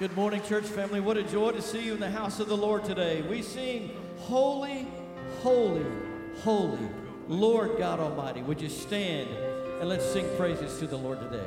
Good morning, church family. What a joy to see you in the house of the Lord today. We sing, Holy, Holy, Holy, Lord God Almighty. Would you stand and let's sing praises to the Lord today?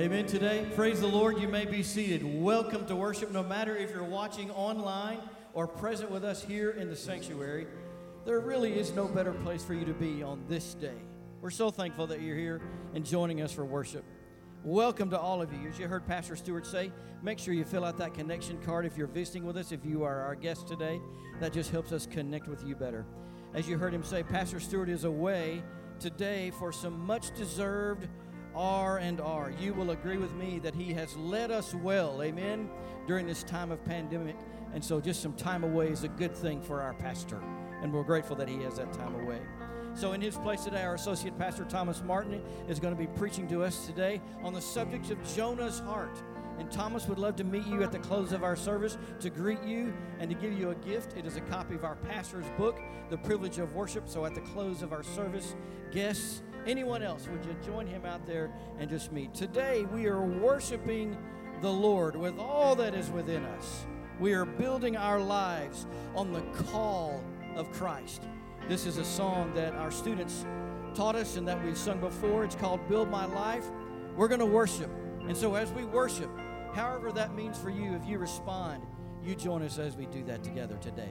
Amen. Today, praise the Lord. You may be seated. Welcome to worship. No matter if you're watching online or present with us here in the sanctuary, there really is no better place for you to be on this day. We're so thankful that you're here and joining us for worship. Welcome to all of you. As you heard Pastor Stewart say, make sure you fill out that connection card if you're visiting with us, if you are our guest today. That just helps us connect with you better. As you heard him say, Pastor Stewart is away today for some much deserved R and R. You will agree with me that he has led us well, amen, during this time of pandemic. And so just some time away is a good thing for our pastor. And we're grateful that he has that time away. So, in his place today, our associate pastor Thomas Martin is going to be preaching to us today on the subject of Jonah's heart. And Thomas would love to meet you at the close of our service to greet you and to give you a gift. It is a copy of our pastor's book, The Privilege of Worship. So, at the close of our service, guests, anyone else, would you join him out there and just meet? Today, we are worshiping the Lord with all that is within us. We are building our lives on the call of Christ. This is a song that our students taught us and that we've sung before. It's called Build My Life. We're going to worship. And so as we worship, however that means for you, if you respond, you join us as we do that together today.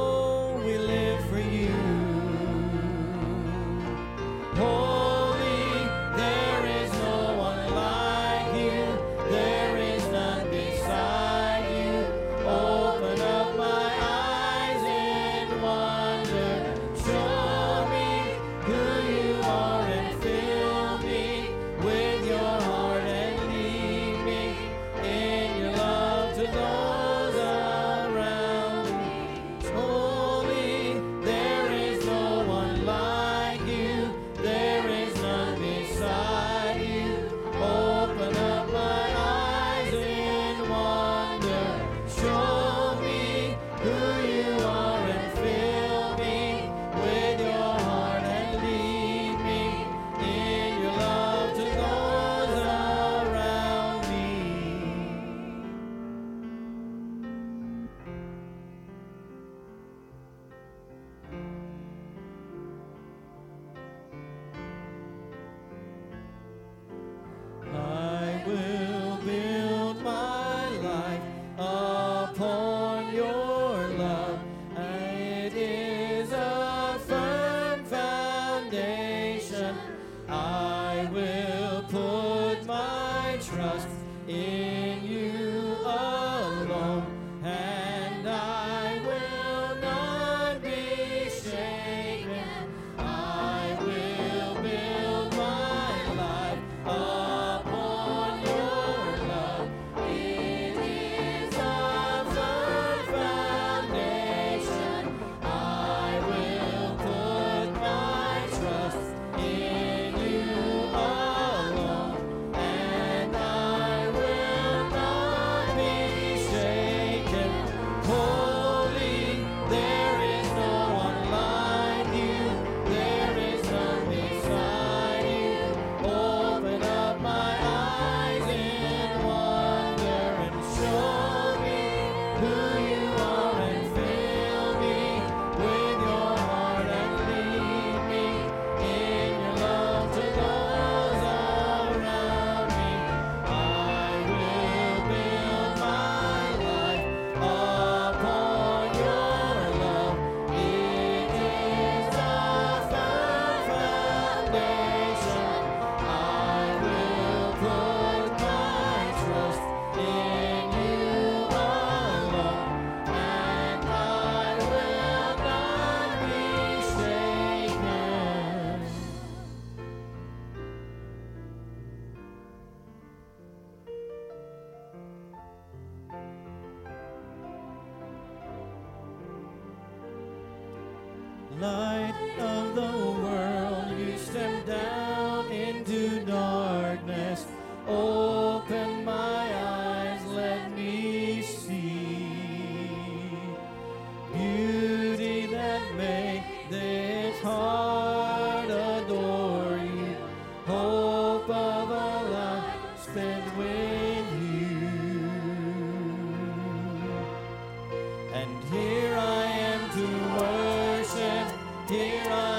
dear.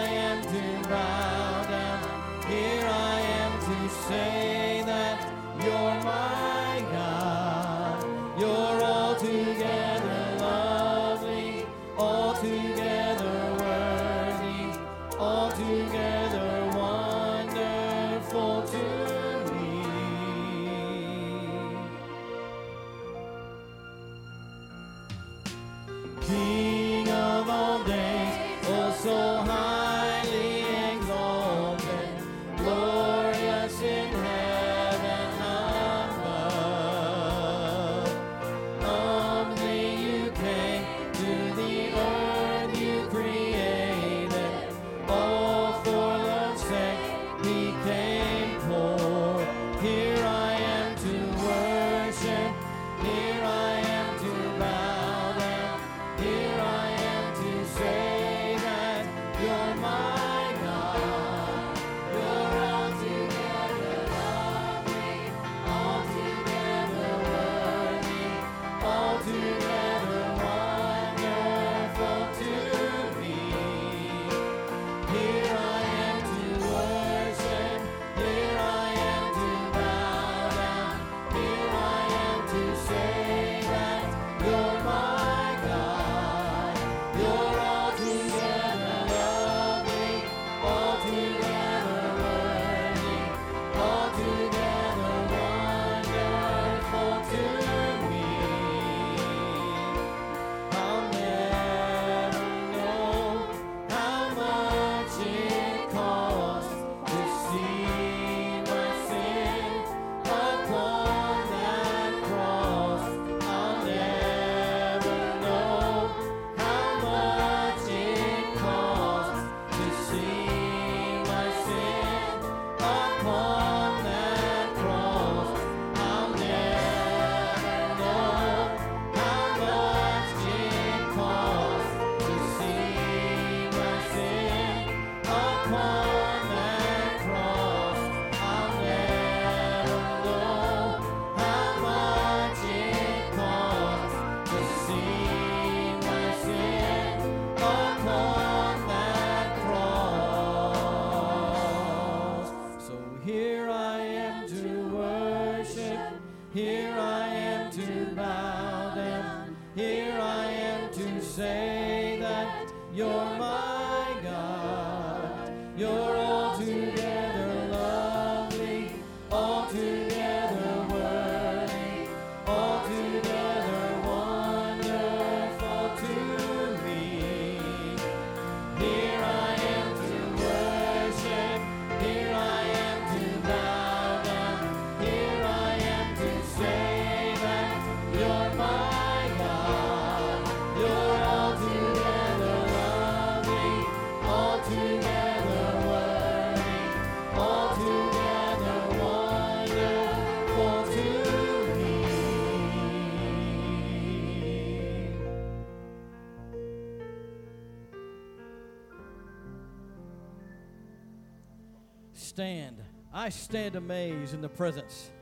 I stand amazed in the presence.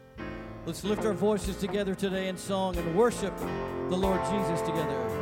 Let's lift our voices together today in song and worship the Lord Jesus together.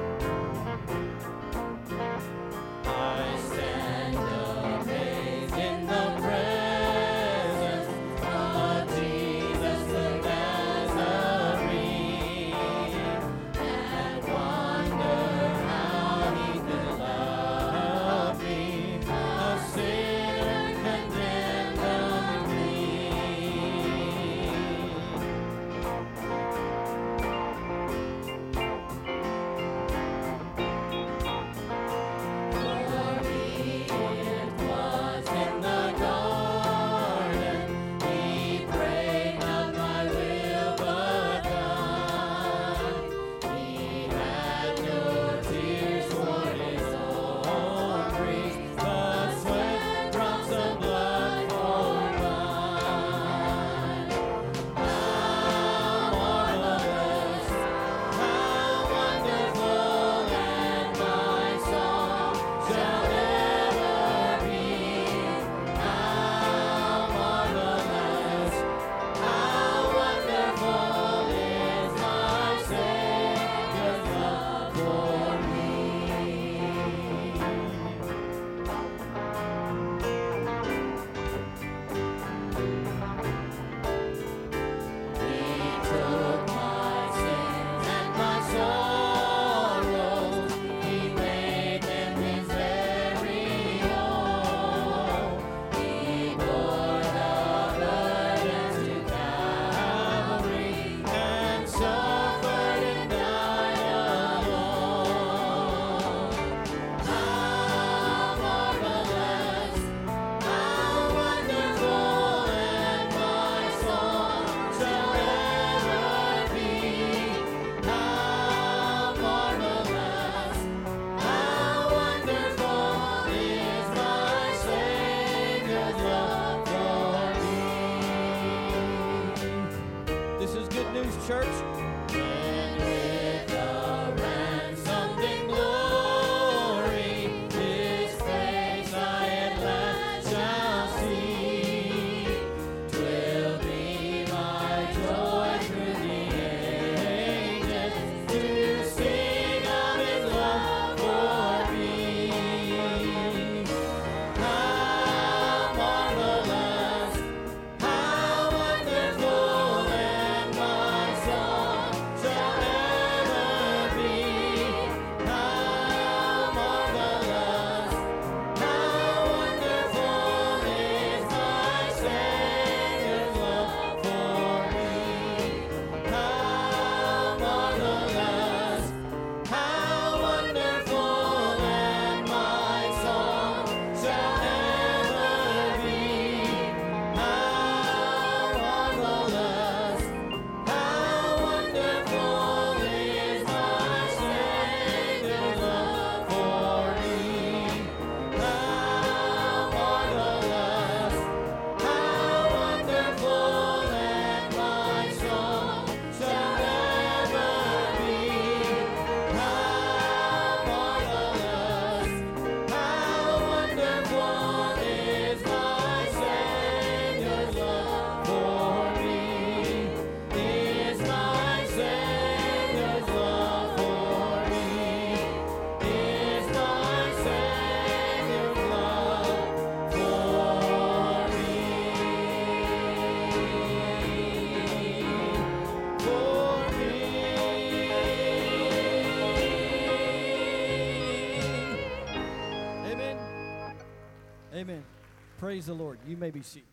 Praise the Lord. You may be seated.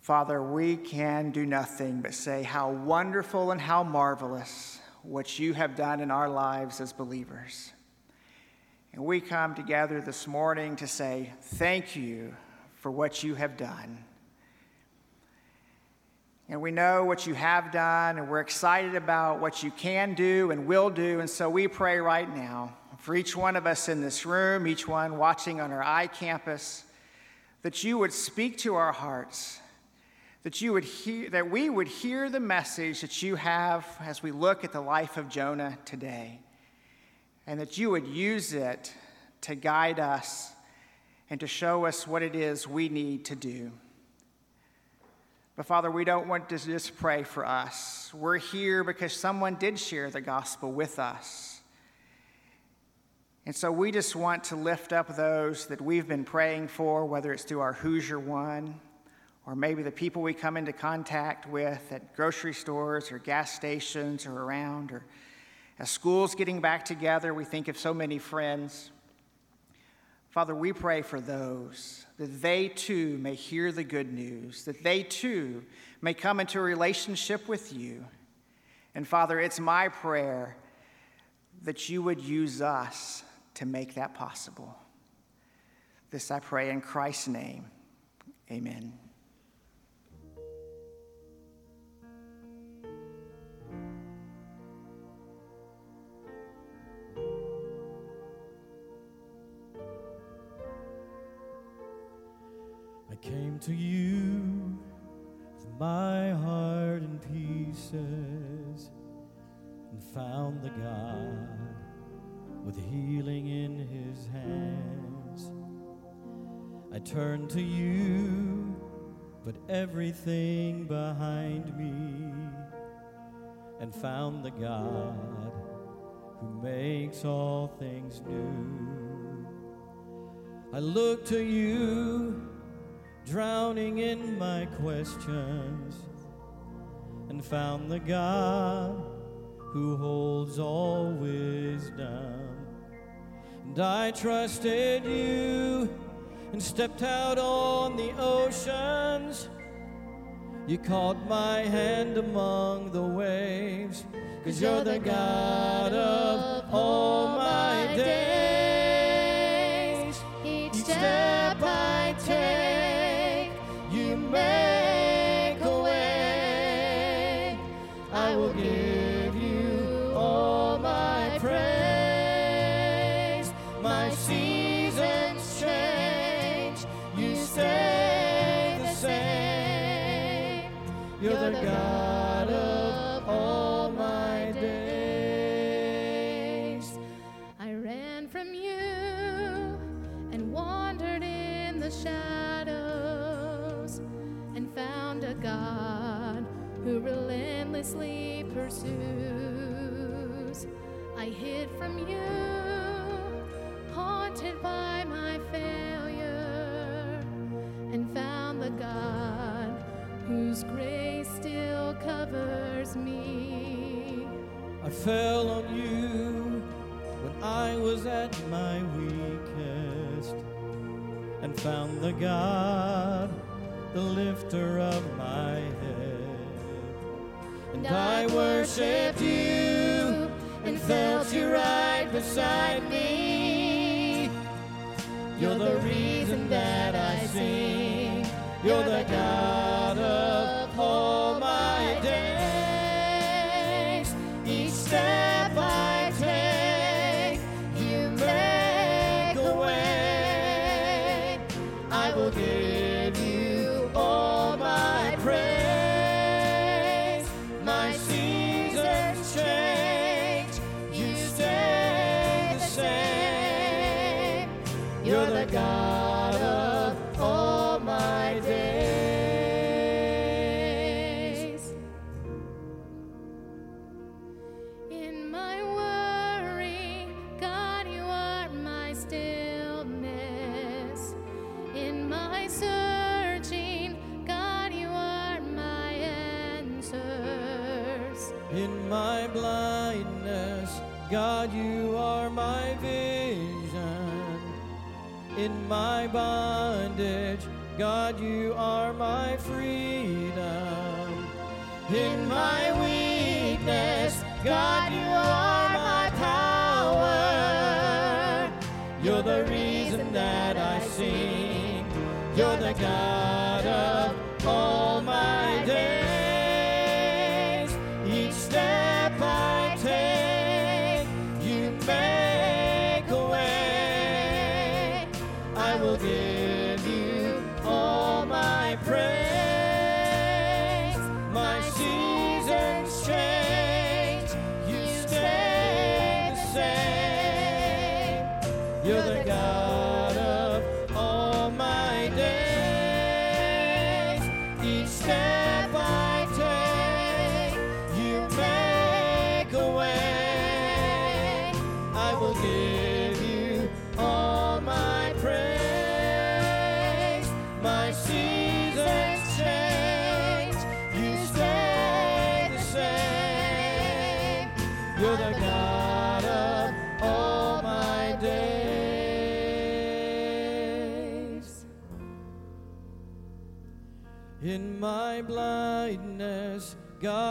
Father, we can do nothing but say how wonderful and how marvelous what you have done in our lives as believers. And we come together this morning to say thank you for what you have done. And we know what you have done, and we're excited about what you can do and will do. And so we pray right now for each one of us in this room, each one watching on our iCampus, that you would speak to our hearts that you would hear that we would hear the message that you have as we look at the life of Jonah today and that you would use it to guide us and to show us what it is we need to do. But Father, we don't want to just pray for us. We're here because someone did share the gospel with us. And so we just want to lift up those that we've been praying for, whether it's through our Who's Your One or maybe the people we come into contact with at grocery stores or gas stations or around, or as schools getting back together, we think of so many friends. Father, we pray for those that they too may hear the good news, that they too may come into a relationship with you. And Father, it's my prayer that you would use us to make that possible. This I pray in Christ's name. Amen. Came to you with my heart in pieces and found the God with healing in his hands. I turned to you, but everything behind me, and found the God who makes all things new. I look to you drowning in my questions, and found the God who holds all wisdom. And I trusted you and stepped out on the oceans. You caught my hand among the waves, cause you're the God of all my days. Relentlessly pursues. I hid from you, haunted by my failure, and found the God whose grace still covers me. I fell on you when I was at my weakest and found the God the lifter of my head. And I worshiped you and felt you right beside me. You're the reason that I sing. You're the God my weakness, God,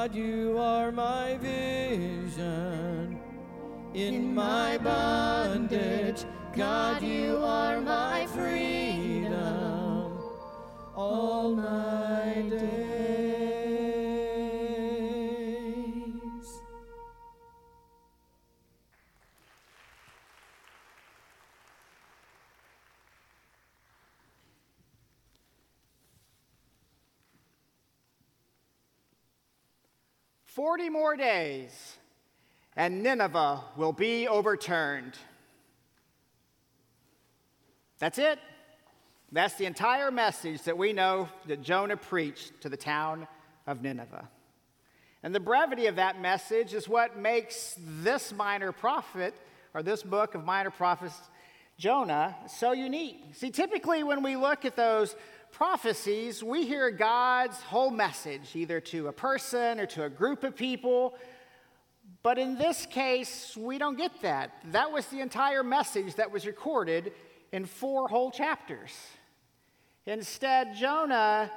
God, you 40 more days, and Nineveh will be overturned. That's it. That's the entire message that we know that Jonah preached to the town of Nineveh. And the brevity of that message is what makes this minor prophet, or this book of minor prophets, Jonah, so unique. See, typically when we look at those prophecies, we hear God's whole message, either to a person or to a group of people. But in this case, we don't get that. That was the entire message that was recorded in four whole chapters. Instead, Jonah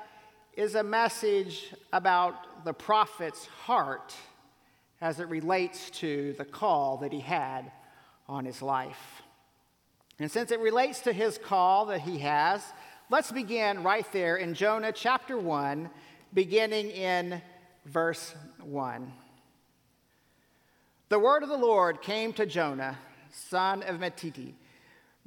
is a message about the prophet's heart as it relates to the call that he had on his life. And since it relates to his call that he has, let's begin right there in Jonah chapter 1, beginning in verse 1. The word of the Lord came to Jonah, son of Amittai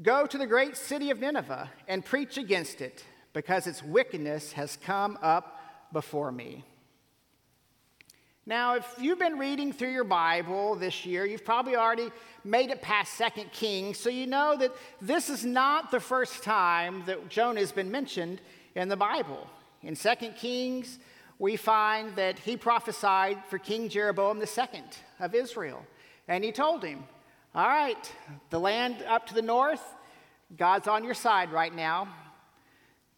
Go to the great city of Nineveh and preach against it, because its wickedness has come up before me. Now, if you've been reading through your Bible this year, you've probably already made it past Second Kings, so you know that this is not the first time that Jonah has been mentioned in the Bible. In Second Kings, we find that he prophesied for King Jeroboam II of Israel. And he told him, All right, the land up to the north, God's on your side right now.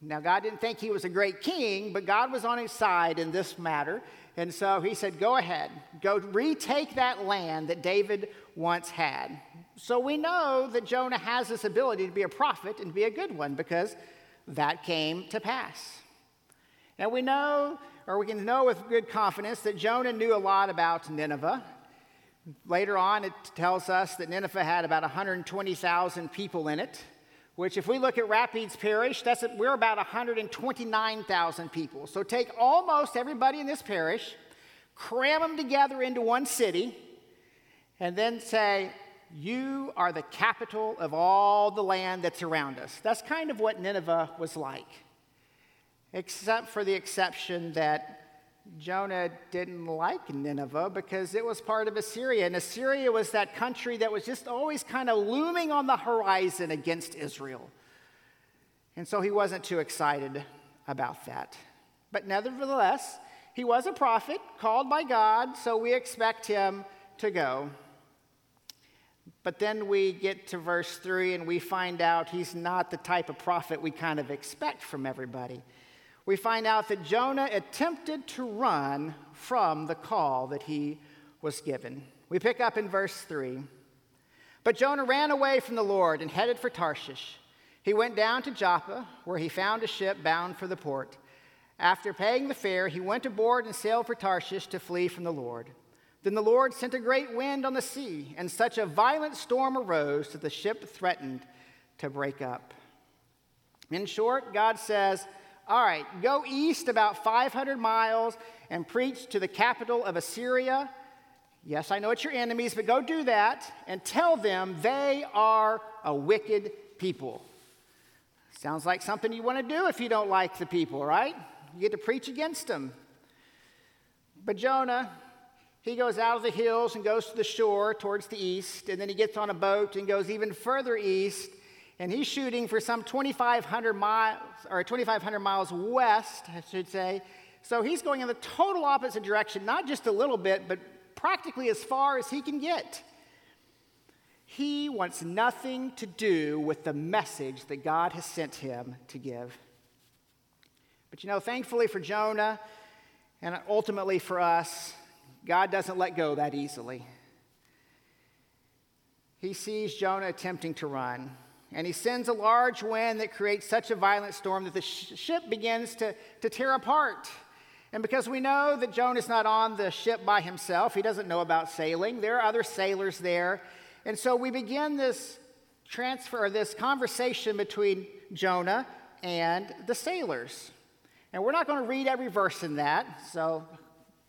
Now, God didn't think he was a great king, but God was on his side in this matter. And so he said, Go ahead, go retake that land that David once had. So we know that Jonah has this ability to be a prophet and be a good one because that came to pass. And we know, or we can know with good confidence, that Jonah knew a lot about Nineveh. Later on, it tells us that Nineveh had about 120,000 people in it which if we look at Rapides Parish, that's we're about 129,000 people. So take almost everybody in this parish, cram them together into one city, and then say, you are the capital of all the land that's around us. That's kind of what Nineveh was like, except for the exception that Jonah didn't like Nineveh because it was part of Assyria. And Assyria was that country that was just always kind of looming on the horizon against Israel. And so he wasn't too excited about that. But nevertheless, he was a prophet called by God, so we expect him to go. But then we get to verse 3 and we find out he's not the type of prophet we kind of expect from everybody we find out that Jonah attempted to run from the call that he was given. We pick up in verse 3. But Jonah ran away from the Lord and headed for Tarshish. He went down to Joppa, where he found a ship bound for the port. After paying the fare, he went aboard and sailed for Tarshish to flee from the Lord. Then the Lord sent a great wind on the sea, and such a violent storm arose that the ship threatened to break up. In short, God says, All right, go east about 500 miles and preach to the capital of Assyria. Yes, I know it's your enemies, but go do that and tell them they are a wicked people. Sounds like something you want to do if you don't like the people, right? You get to preach against them. But Jonah, he goes out of the hills and goes to the shore towards the east, and then he gets on a boat and goes even further east, and he's shooting for some 2,500 miles, or 2,500 miles west, I should say. So he's going in the total opposite direction, not just a little bit, but practically as far as he can get. He wants nothing to do with the message that God has sent him to give. But you know, thankfully for Jonah and ultimately for us, God doesn't let go that easily. He sees Jonah attempting to run, and he sends a large wind that creates such a violent storm that the sh- ship begins to, to tear apart. And because we know that Jonah is not on the ship by himself, he doesn't know about sailing, there are other sailors there. And so we begin this transfer, this conversation between Jonah and the sailors. And we're not going to read every verse in that, so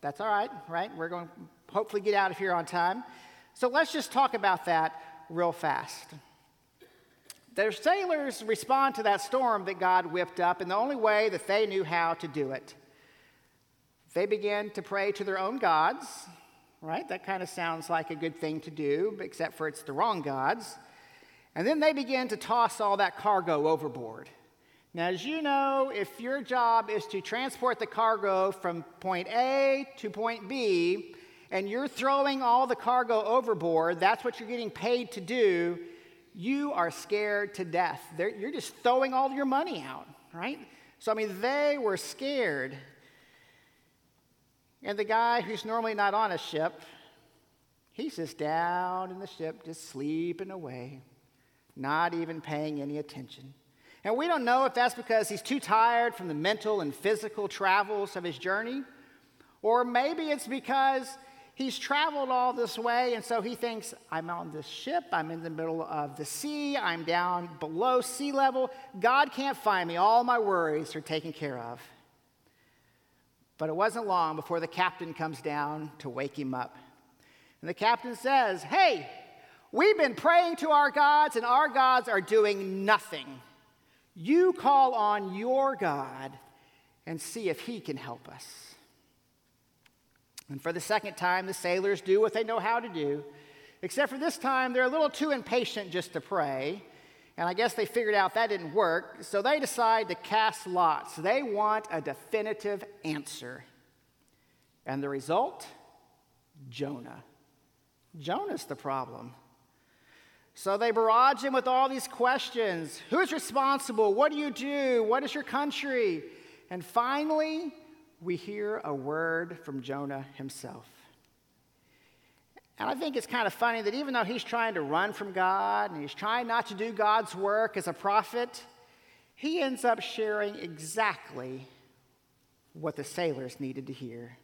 that's all right, right? We're going to hopefully get out of here on time. So let's just talk about that real fast. The sailors respond to that storm that God whipped up in the only way that they knew how to do it. They begin to pray to their own gods, right? That kind of sounds like a good thing to do, except for it's the wrong gods. And then they begin to toss all that cargo overboard. Now, as you know, if your job is to transport the cargo from point A to point B, and you're throwing all the cargo overboard, that's what you're getting paid to do, you are scared to death. They're, you're just throwing all your money out, right? So, I mean, they were scared and the guy who's normally not on a ship, he's just down in the ship, just sleeping away, not even paying any attention. And we don't know if that's because he's too tired from the mental and physical travels of his journey, or maybe it's because he's traveled all this way, and so he thinks, I'm on this ship, I'm in the middle of the sea, I'm down below sea level. God can't find me, all my worries are taken care of. But it wasn't long before the captain comes down to wake him up. And the captain says, Hey, we've been praying to our gods, and our gods are doing nothing. You call on your God and see if he can help us. And for the second time, the sailors do what they know how to do, except for this time, they're a little too impatient just to pray. And I guess they figured out that didn't work, so they decide to cast lots. They want a definitive answer. And the result? Jonah. Jonah's the problem. So they barrage him with all these questions Who's responsible? What do you do? What is your country? And finally, we hear a word from Jonah himself. And I think it's kind of funny that even though he's trying to run from God and he's trying not to do God's work as a prophet, he ends up sharing exactly what the sailors needed to hear.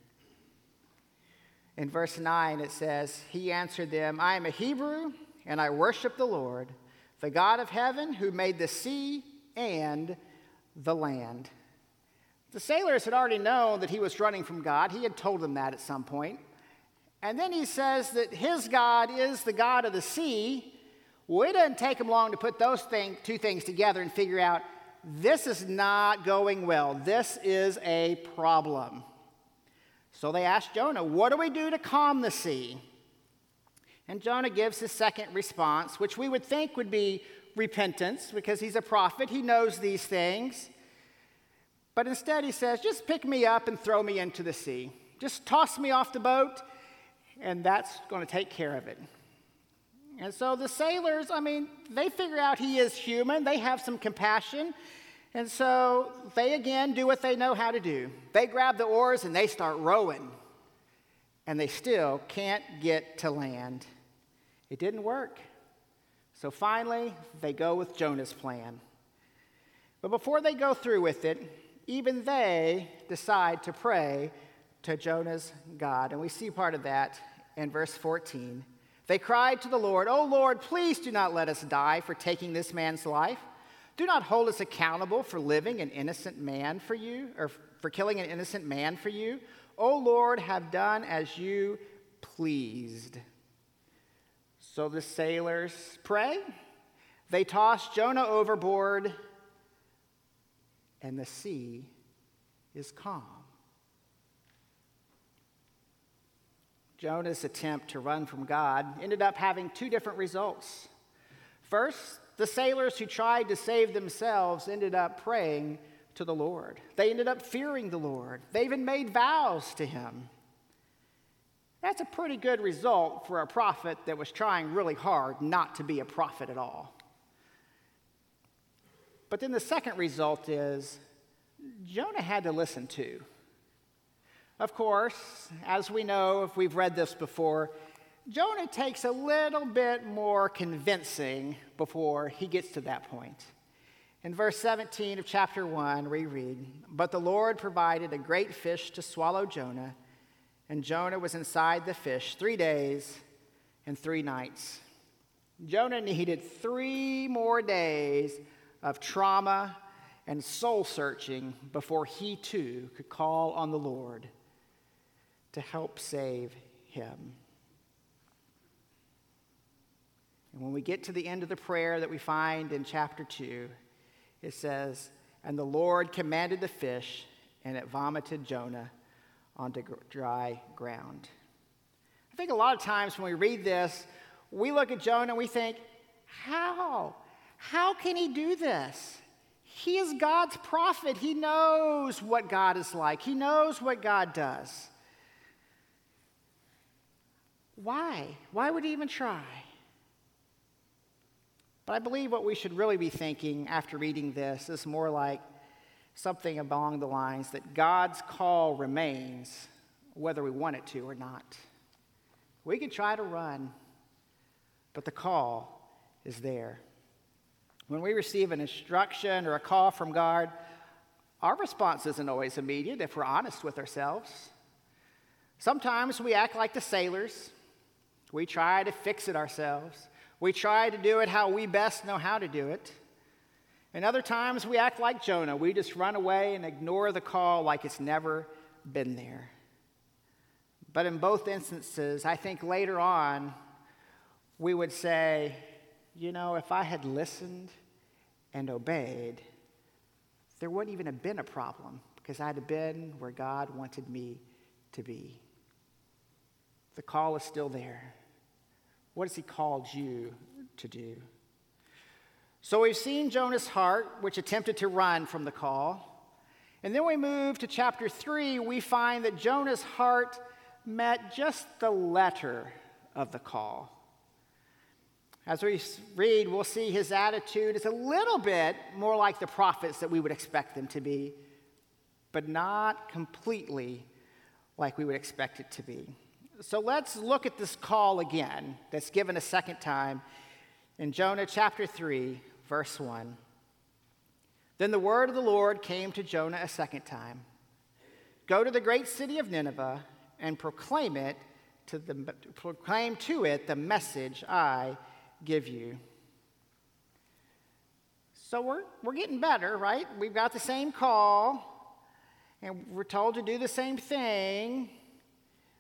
In verse 9, it says, He answered them, I am a Hebrew, and I worship the Lord, the God of heaven, who made the sea and the land. The sailors had already known that he was running from God. He had told them that at some point. And then he says that his God is the God of the sea. Well, it doesn't take him long to put those thing, two things together and figure out this is not going well. This is a problem. So they ask Jonah, What do we do to calm the sea? And Jonah gives his second response, which we would think would be repentance because he's a prophet. He knows these things. But instead, he says, Just pick me up and throw me into the sea. Just toss me off the boat and that's going to take care of it. And so the sailors, I mean, they figure out he is human, they have some compassion. And so they again do what they know how to do. They grab the oars and they start rowing. and they still can't get to land. It didn't work. So finally, they go with Jonah's plan. But before they go through with it, even they decide to pray to Jonah's God. And we see part of that in verse 14. They cried to the Lord, Oh Lord, please do not let us die for taking this man's life. Do not hold us accountable for living an innocent man for you, or for killing an innocent man for you. O Lord, have done as you pleased. So the sailors pray. They toss Jonah overboard, and the sea is calm. Jonah's attempt to run from God ended up having two different results. First, the sailors who tried to save themselves ended up praying to the Lord. They ended up fearing the Lord. They even made vows to him. That's a pretty good result for a prophet that was trying really hard not to be a prophet at all. But then the second result is Jonah had to listen to. Of course, as we know, if we've read this before, Jonah takes a little bit more convincing before he gets to that point. In verse 17 of chapter 1, we read But the Lord provided a great fish to swallow Jonah, and Jonah was inside the fish three days and three nights. Jonah needed three more days of trauma and soul searching before he too could call on the Lord to help save him. And when we get to the end of the prayer that we find in chapter 2, it says, And the Lord commanded the fish, and it vomited Jonah onto dry ground. I think a lot of times when we read this, we look at Jonah and we think, How? How can he do this? He is God's prophet. He knows what God is like, he knows what God does. Why? Why would he even try? But I believe what we should really be thinking after reading this is more like something along the lines that God's call remains whether we want it to or not. We could try to run, but the call is there. When we receive an instruction or a call from God, our response isn't always immediate if we're honest with ourselves. Sometimes we act like the sailors. We try to fix it ourselves. We try to do it how we best know how to do it. And other times we act like Jonah. We just run away and ignore the call like it's never been there. But in both instances, I think later on, we would say, you know, if I had listened and obeyed, there wouldn't even have been a problem because I'd have been where God wanted me to be. The call is still there. What has he called you to do? So we've seen Jonah's heart, which attempted to run from the call. And then we move to chapter 3, we find that Jonah's heart met just the letter of the call. As we read, we'll see his attitude is a little bit more like the prophets that we would expect them to be, but not completely like we would expect it to be. So let's look at this call again that's given a second time in Jonah chapter 3, verse 1. Then the word of the Lord came to Jonah a second time Go to the great city of Nineveh and proclaim it to the, proclaim to it the message I give you. So we're, we're getting better, right? We've got the same call, and we're told to do the same thing.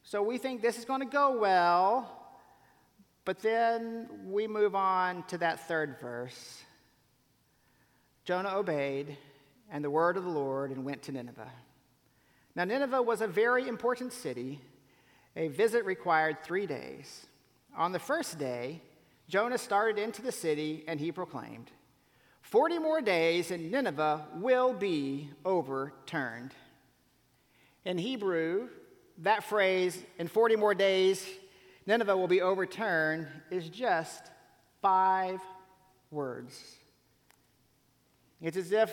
So we think this is going to go well, but then we move on to that third verse. Jonah obeyed, and the word of the Lord, and went to Nineveh. Now, Nineveh was a very important city. A visit required three days. On the first day, Jonah started into the city and he proclaimed, 40 more days and Nineveh will be overturned. In Hebrew, that phrase, in 40 more days, Nineveh will be overturned, is just five words. It's as if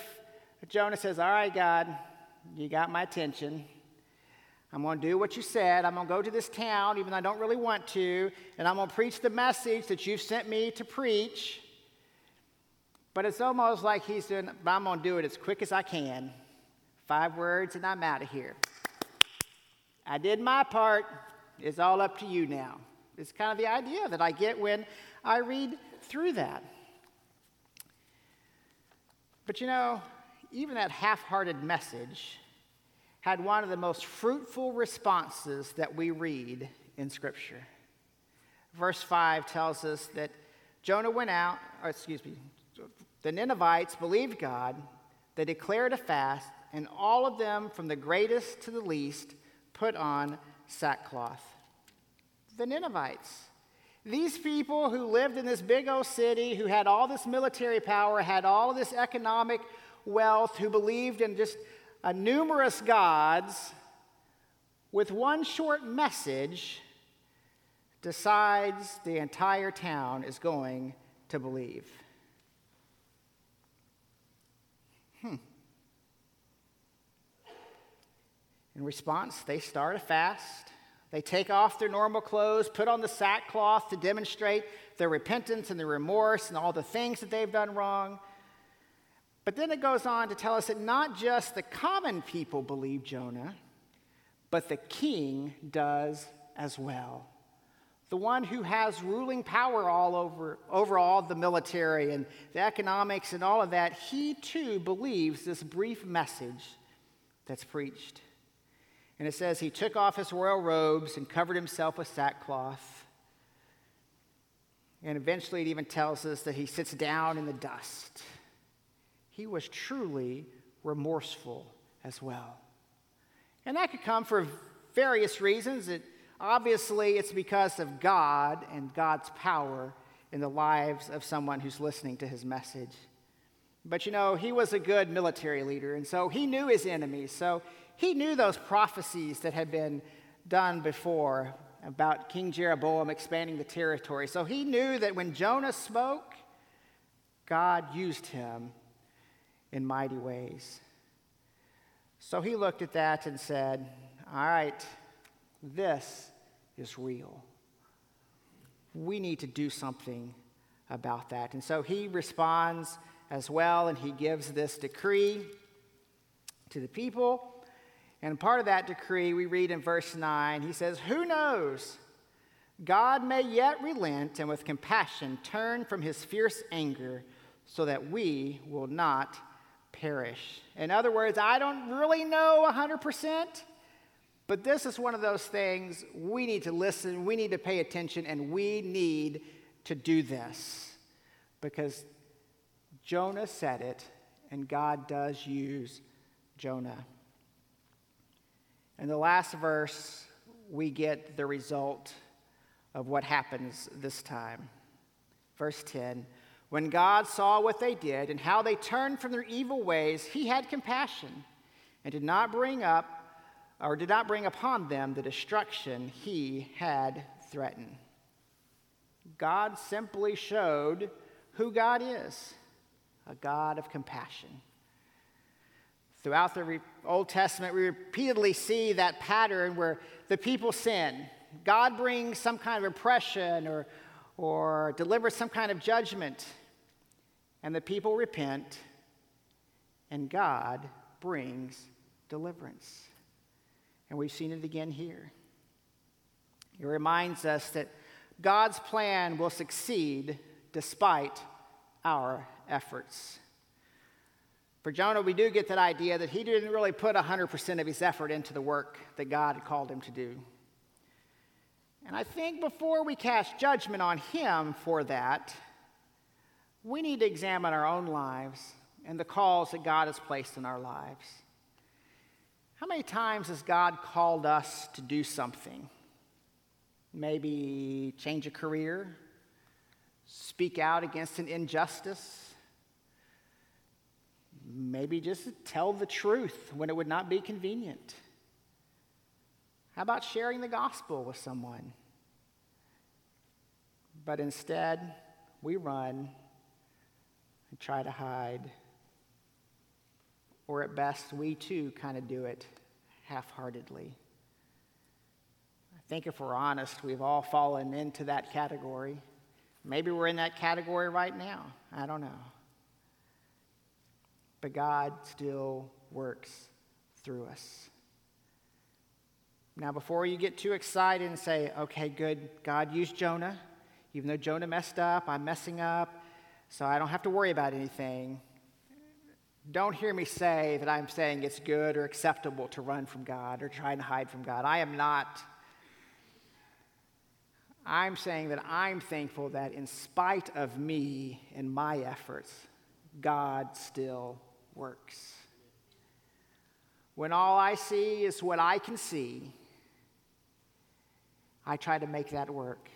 Jonah says, All right, God, you got my attention. I'm going to do what you said. I'm going to go to this town, even though I don't really want to, and I'm going to preach the message that you've sent me to preach. But it's almost like he's doing, but I'm going to do it as quick as I can. Five words, and I'm out of here. I did my part. It's all up to you now. It's kind of the idea that I get when I read through that. But you know, even that half hearted message had one of the most fruitful responses that we read in Scripture. Verse 5 tells us that Jonah went out, or excuse me, the Ninevites believed God, they declared a fast, and all of them, from the greatest to the least, put on sackcloth. The Ninevites. These people who lived in this big old city, who had all this military power, had all this economic wealth, who believed in just a numerous gods, with one short message, decides the entire town is going to believe. Hmm. In response, they start a fast. They take off their normal clothes, put on the sackcloth to demonstrate their repentance and their remorse and all the things that they've done wrong. But then it goes on to tell us that not just the common people believe Jonah, but the king does as well. The one who has ruling power all over, over all the military and the economics and all of that, he too believes this brief message that's preached. And it says he took off his royal robes and covered himself with sackcloth. And eventually it even tells us that he sits down in the dust he was truly remorseful as well. And that could come for various reasons. It, obviously, it's because of God and God's power in the lives of someone who's listening to his message. But you know, he was a good military leader, and so he knew his enemies. So he knew those prophecies that had been done before about King Jeroboam expanding the territory. So he knew that when Jonah spoke, God used him in mighty ways. So he looked at that and said, All right, this is real. We need to do something about that. And so he responds as well, and he gives this decree to the people. And part of that decree, we read in verse 9, he says, Who knows? God may yet relent and with compassion turn from his fierce anger so that we will not perish. In other words, I don't really know 100%, but this is one of those things we need to listen, we need to pay attention, and we need to do this because Jonah said it, and God does use Jonah. In the last verse, we get the result of what happens this time. Verse 10 when God saw what they did and how they turned from their evil ways, he had compassion and did not bring up or did not bring upon them the destruction he had threatened. God simply showed who God is a God of compassion. Throughout the Old Testament, we repeatedly see that pattern where the people sin. God brings some kind of oppression or, or deliver some kind of judgment, and the people repent, and God brings deliverance. And we've seen it again here. It reminds us that God's plan will succeed despite our efforts. For Jonah, we do get that idea that he didn't really put 100% of his effort into the work that God had called him to do. And I think before we cast judgment on him for that, we need to examine our own lives and the calls that God has placed in our lives. How many times has God called us to do something? Maybe change a career, speak out against an injustice, maybe just tell the truth when it would not be convenient. How about sharing the gospel with someone? But instead, we run and try to hide. Or at best, we too kind of do it half heartedly. I think if we're honest, we've all fallen into that category. Maybe we're in that category right now. I don't know. But God still works through us. Now, before you get too excited and say, okay, good, God used Jonah, even though Jonah messed up, I'm messing up, so I don't have to worry about anything. Don't hear me say that I'm saying it's good or acceptable to run from God or try and hide from God. I am not. I'm saying that I'm thankful that in spite of me and my efforts, God still works. When all I see is what I can see, I try to make that work.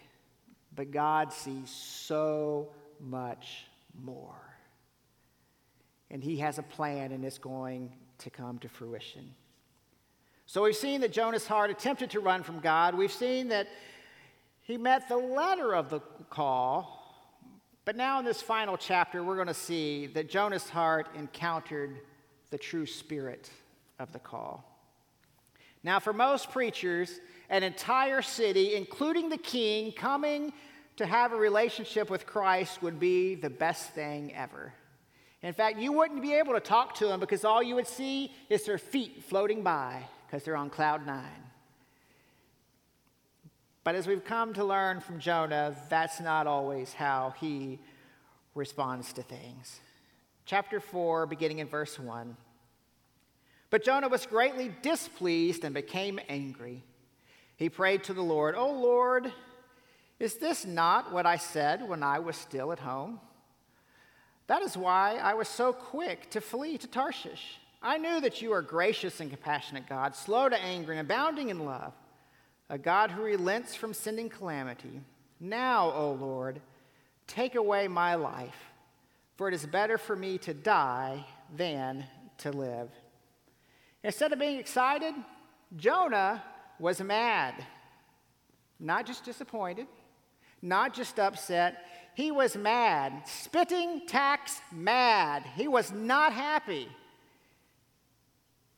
But God sees so much more. And He has a plan, and it's going to come to fruition. So we've seen that Jonah's heart attempted to run from God. We've seen that he met the letter of the call. But now in this final chapter, we're going to see that Jonah's heart encountered the true spirit of the call. Now, for most preachers, an entire city, including the king, coming to have a relationship with Christ would be the best thing ever. In fact, you wouldn't be able to talk to them because all you would see is their feet floating by because they're on cloud nine. But as we've come to learn from Jonah, that's not always how he responds to things. Chapter 4, beginning in verse 1. But Jonah was greatly displeased and became angry. He prayed to the Lord, O Lord, is this not what I said when I was still at home? That is why I was so quick to flee to Tarshish. I knew that you are gracious and compassionate God, slow to anger and abounding in love, a God who relents from sending calamity. Now, O Lord, take away my life, for it is better for me to die than to live. Instead of being excited, Jonah was mad. Not just disappointed, not just upset. He was mad, spitting tacks mad. He was not happy.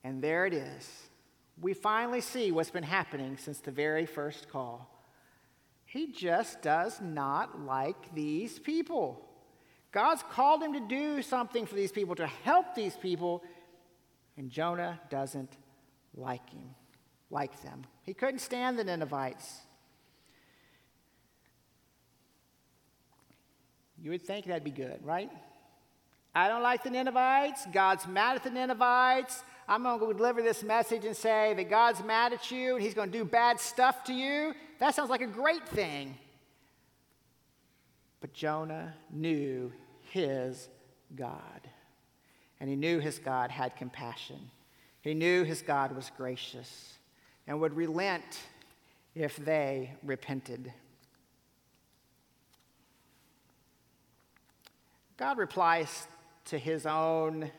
And there it is. We finally see what's been happening since the very first call. He just does not like these people. God's called him to do something for these people, to help these people, and Jonah doesn't like him like them. He couldn't stand the Ninevites. You would think that'd be good, right? I don't like the Ninevites. God's mad at the Ninevites. I'm going to deliver this message and say that God's mad at you and he's going to do bad stuff to you. That sounds like a great thing. But Jonah knew his God. And he knew his God had compassion. He knew his God was gracious and would relent if they repented. God replies to his own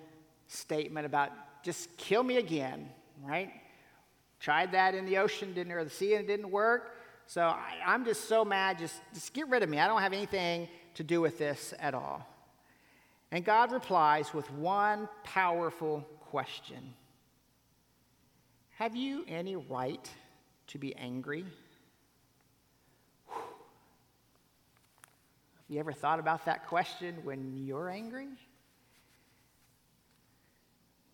statement about just kill me again, right? Tried that in the ocean, didn't or the sea, and it didn't work. So I, I'm just so mad, just, just get rid of me. I don't have anything to do with this at all. And God replies with one powerful question have you any right to be angry? Have you ever thought about that question when you're angry?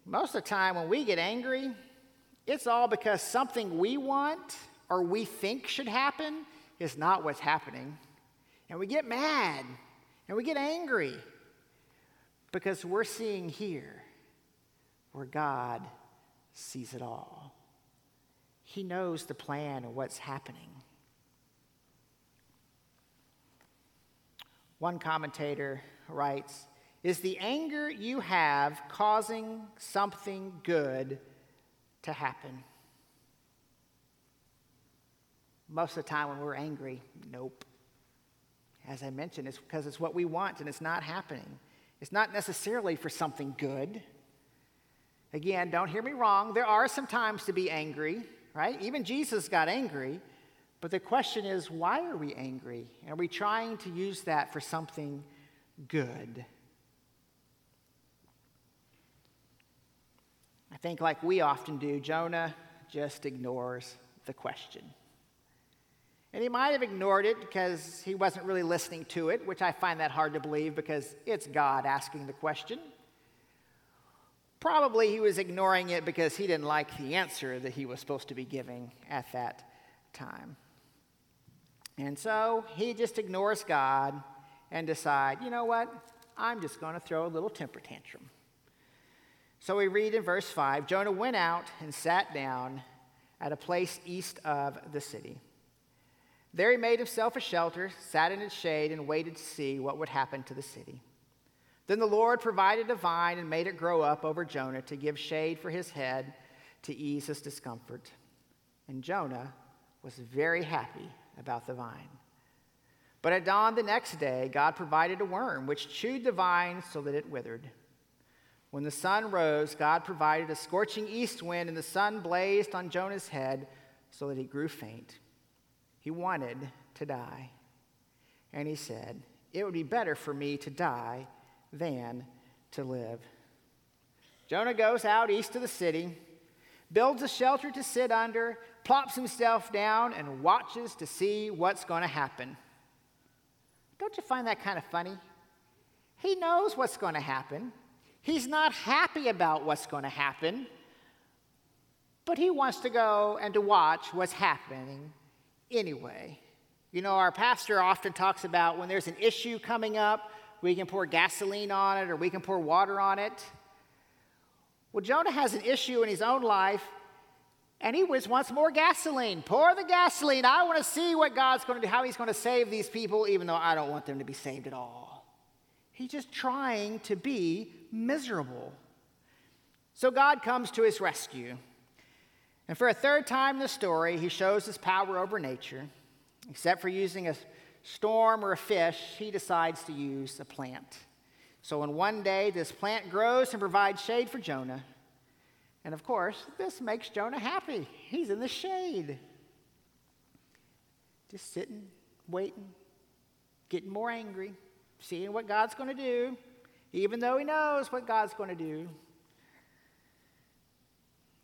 Most of the time, when we get angry, it's all because something we want or we think should happen is not what's happening. And we get mad and we get angry because we're seeing here where God sees it all. He knows the plan of what's happening. One commentator writes Is the anger you have causing something good to happen? Most of the time when we're angry, nope. As I mentioned, it's because it's what we want and it's not happening. It's not necessarily for something good. Again, don't hear me wrong. There are some times to be angry, right? Even Jesus got angry. But the question is, why are we angry? Are we trying to use that for something good? I think, like we often do, Jonah just ignores the question. And he might have ignored it because he wasn't really listening to it, which I find that hard to believe because it's God asking the question. Probably he was ignoring it because he didn't like the answer that he was supposed to be giving at that time. And so he just ignores God and decide, you know what? I'm just going to throw a little temper tantrum. So we read in verse 5 Jonah went out and sat down at a place east of the city. There he made himself a shelter, sat in its shade, and waited to see what would happen to the city. Then the Lord provided a vine and made it grow up over Jonah to give shade for his head to ease his discomfort. And Jonah was very happy about the vine. But at dawn the next day, God provided a worm which chewed the vine so that it withered. When the sun rose, God provided a scorching east wind, and the sun blazed on Jonah's head so that he grew faint. He wanted to die. And he said, It would be better for me to die than to live. Jonah goes out east of the city, builds a shelter to sit under, plops himself down, and watches to see what's going to happen. Don't you find that kind of funny? He knows what's going to happen. He's not happy about what's going to happen, but he wants to go and to watch what's happening anyway. You know, our pastor often talks about when there's an issue coming up, we can pour gasoline on it or we can pour water on it. Well, Jonah has an issue in his own life, and he wants more gasoline. Pour the gasoline. I want to see what God's going to do, how he's going to save these people, even though I don't want them to be saved at all. He's just trying to be miserable. So God comes to his rescue. And for a third time in the story, he shows his power over nature. Except for using a storm or a fish, he decides to use a plant. So in one day, this plant grows and provides shade for Jonah. And of course, this makes Jonah happy. He's in the shade. Just sitting, waiting, getting more angry, seeing what God's going to do, even though he knows what God's going to do.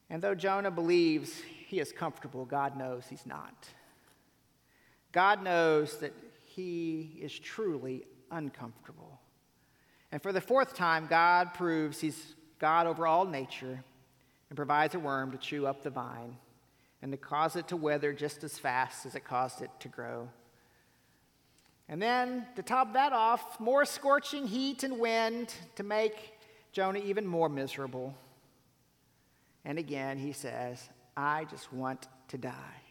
And though Jonah believes he is comfortable, God knows he's not. God knows that he is truly uncomfortable. And for the fourth time, God proves he's God over all nature and provides a worm to chew up the vine and to cause it to wither just as fast as it caused it to grow. And then, to top that off, more scorching heat and wind to make Jonah even more miserable. And again, he says, I just want to die.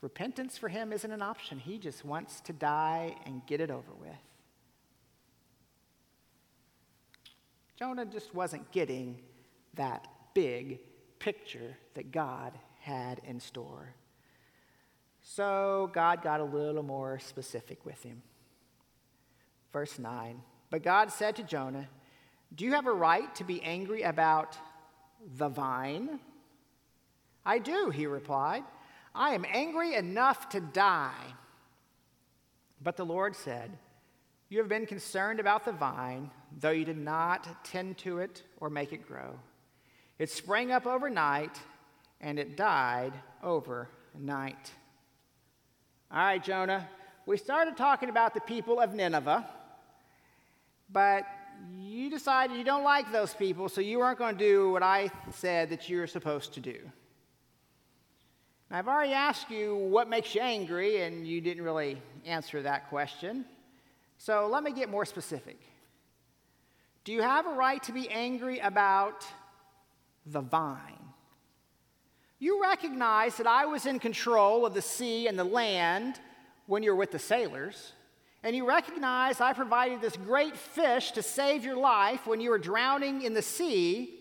Repentance for him isn't an option. He just wants to die and get it over with. Jonah just wasn't getting that big picture that God had in store. So God got a little more specific with him. Verse 9 But God said to Jonah, Do you have a right to be angry about the vine? I do, he replied. I am angry enough to die. But the Lord said, You have been concerned about the vine, though you did not tend to it or make it grow. It sprang up overnight, and it died overnight. All right, Jonah, we started talking about the people of Nineveh, but you decided you don't like those people, so you weren't going to do what I said that you were supposed to do. Now, I've already asked you what makes you angry, and you didn't really answer that question. So let me get more specific. Do you have a right to be angry about the vine? You recognize that I was in control of the sea and the land when you were with the sailors. And you recognize I provided this great fish to save your life when you were drowning in the sea.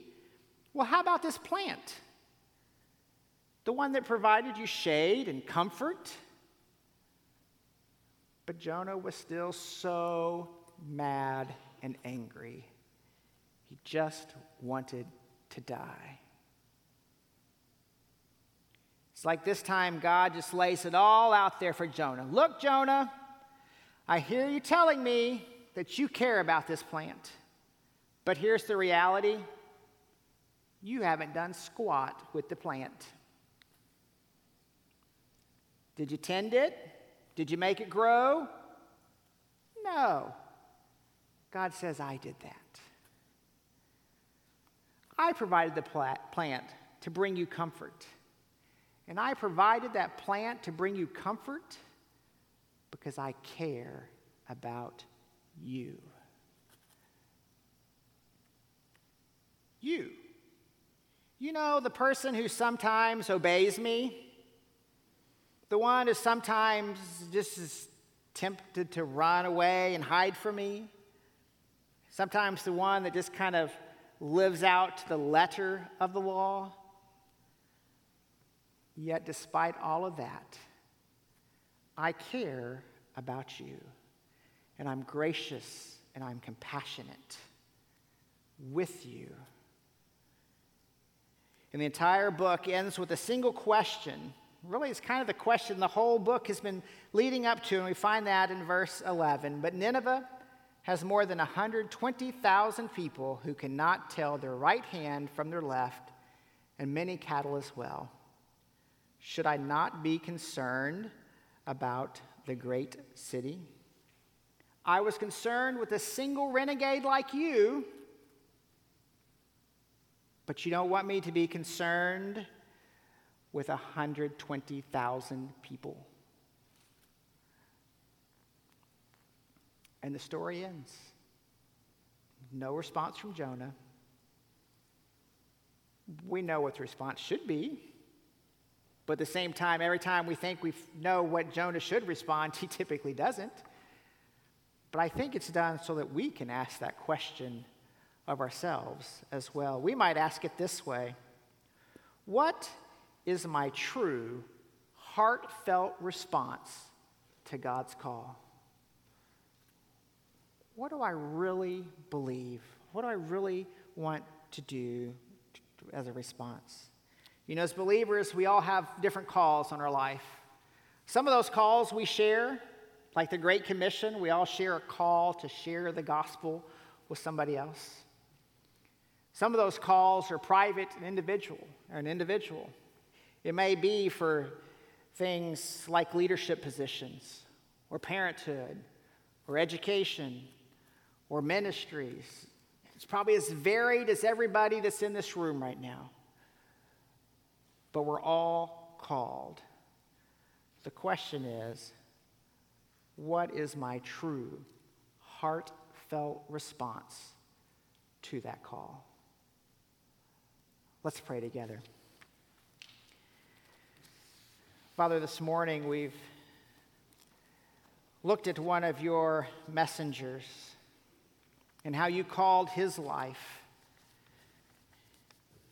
Well, how about this plant? The one that provided you shade and comfort? But Jonah was still so mad and angry. He just wanted to die. It's like this time God just lays it all out there for Jonah. Look, Jonah, I hear you telling me that you care about this plant. But here's the reality you haven't done squat with the plant. Did you tend it? Did you make it grow? No. God says, I did that. I provided the plant to bring you comfort. And I provided that plant to bring you comfort because I care about you. You. You know, the person who sometimes obeys me, the one who sometimes just is tempted to run away and hide from me, sometimes the one that just kind of lives out the letter of the law. Yet, despite all of that, I care about you, and I'm gracious and I'm compassionate with you. And the entire book ends with a single question. Really, it's kind of the question the whole book has been leading up to, and we find that in verse 11. But Nineveh has more than 120,000 people who cannot tell their right hand from their left, and many cattle as well. Should I not be concerned about the great city? I was concerned with a single renegade like you but you don't want me to be concerned with 120,000 people. And the story ends. No response from Jonah. We know what the response should be. But at the same time, every time we think we know what Jonah should respond, he typically doesn't. But I think it's done so that we can ask that question of ourselves as well. We might ask it this way What is my true, heartfelt response to God's call? What do I really believe? What do I really want to do as a response? You know, as believers, we all have different calls on our life. Some of those calls we share, like the Great Commission, we all share a call to share the gospel with somebody else. Some of those calls are private and individual, or an individual. It may be for things like leadership positions, or parenthood, or education, or ministries. It's probably as varied as everybody that's in this room right now. But we're all called. The question is what is my true, heartfelt response to that call? Let's pray together. Father, this morning we've looked at one of your messengers and how you called his life.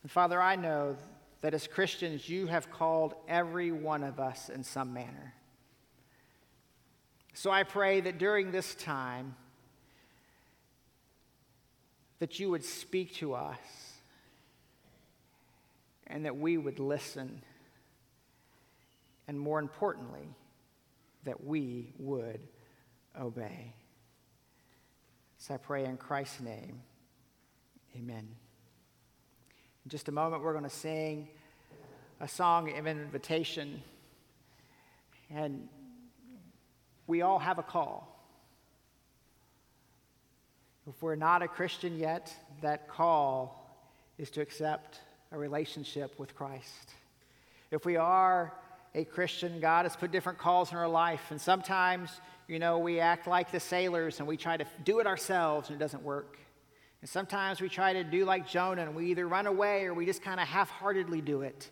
And Father, I know that as Christians, you have called every one of us in some manner. So I pray that during this time, that you would speak to us and that we would listen. And more importantly, that we would obey. So I pray in Christ's name, amen. In just a moment, we're going to sing a song of invitation. And we all have a call. If we're not a Christian yet, that call is to accept a relationship with Christ. If we are a Christian, God has put different calls in our life. And sometimes, you know, we act like the sailors and we try to do it ourselves and it doesn't work. And sometimes we try to do like Jonah and we either run away or we just kind of half heartedly do it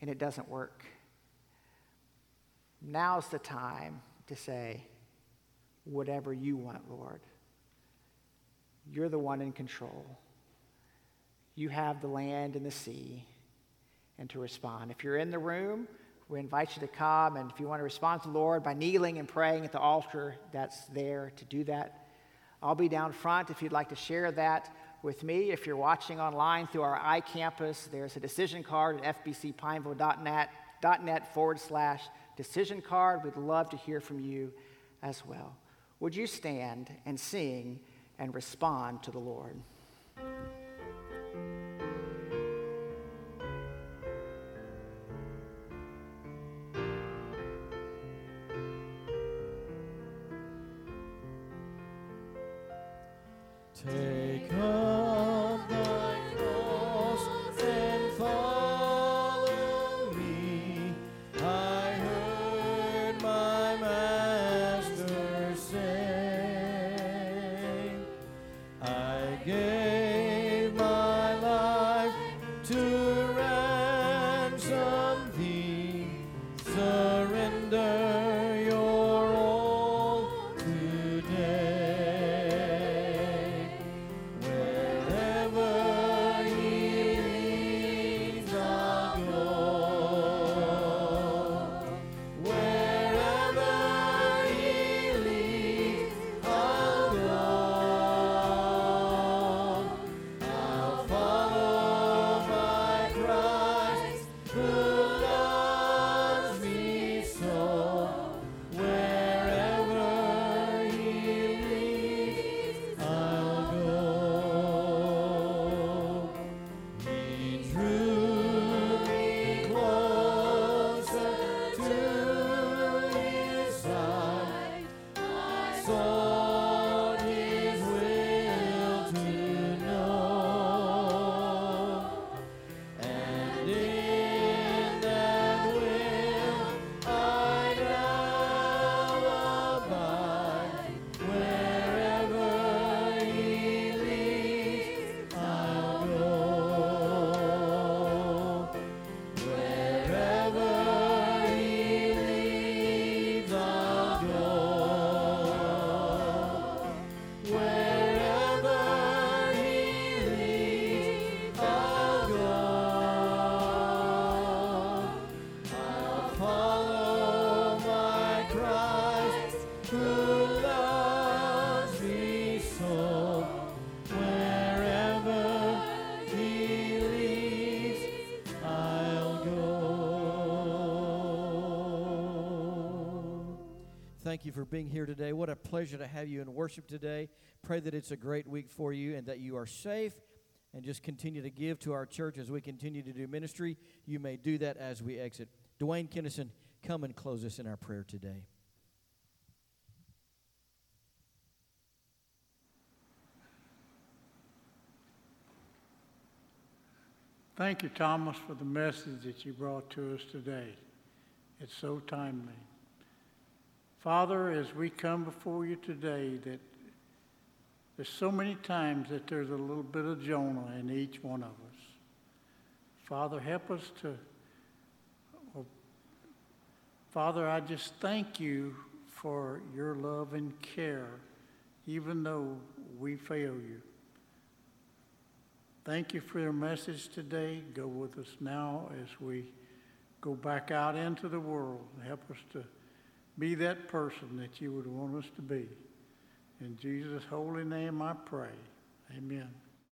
and it doesn't work. Now's the time to say, whatever you want, Lord. You're the one in control you have the land and the sea, and to respond. If you're in the room, we invite you to come, and if you want to respond to the Lord by kneeling and praying at the altar, that's there to do that. I'll be down front if you'd like to share that with me. If you're watching online through our iCampus, there's a decision card at fbcpineville.net .net forward slash decision card. We'd love to hear from you as well. Would you stand and sing and respond to the Lord? Thank you for being here today. What a pleasure to have you in worship today. Pray that it's a great week for you and that you are safe and just continue to give to our church as we continue to do ministry. You may do that as we exit. Dwayne Kennison, come and close us in our prayer today. Thank you, Thomas, for the message that you brought to us today. It's so timely. Father, as we come before you today, that there's so many times that there's a little bit of Jonah in each one of us. Father, help us to. Father, I just thank you for your love and care, even though we fail you. Thank you for your message today. Go with us now as we go back out into the world. Help us to be that person that you would want us to be. In Jesus' holy name I pray. Amen.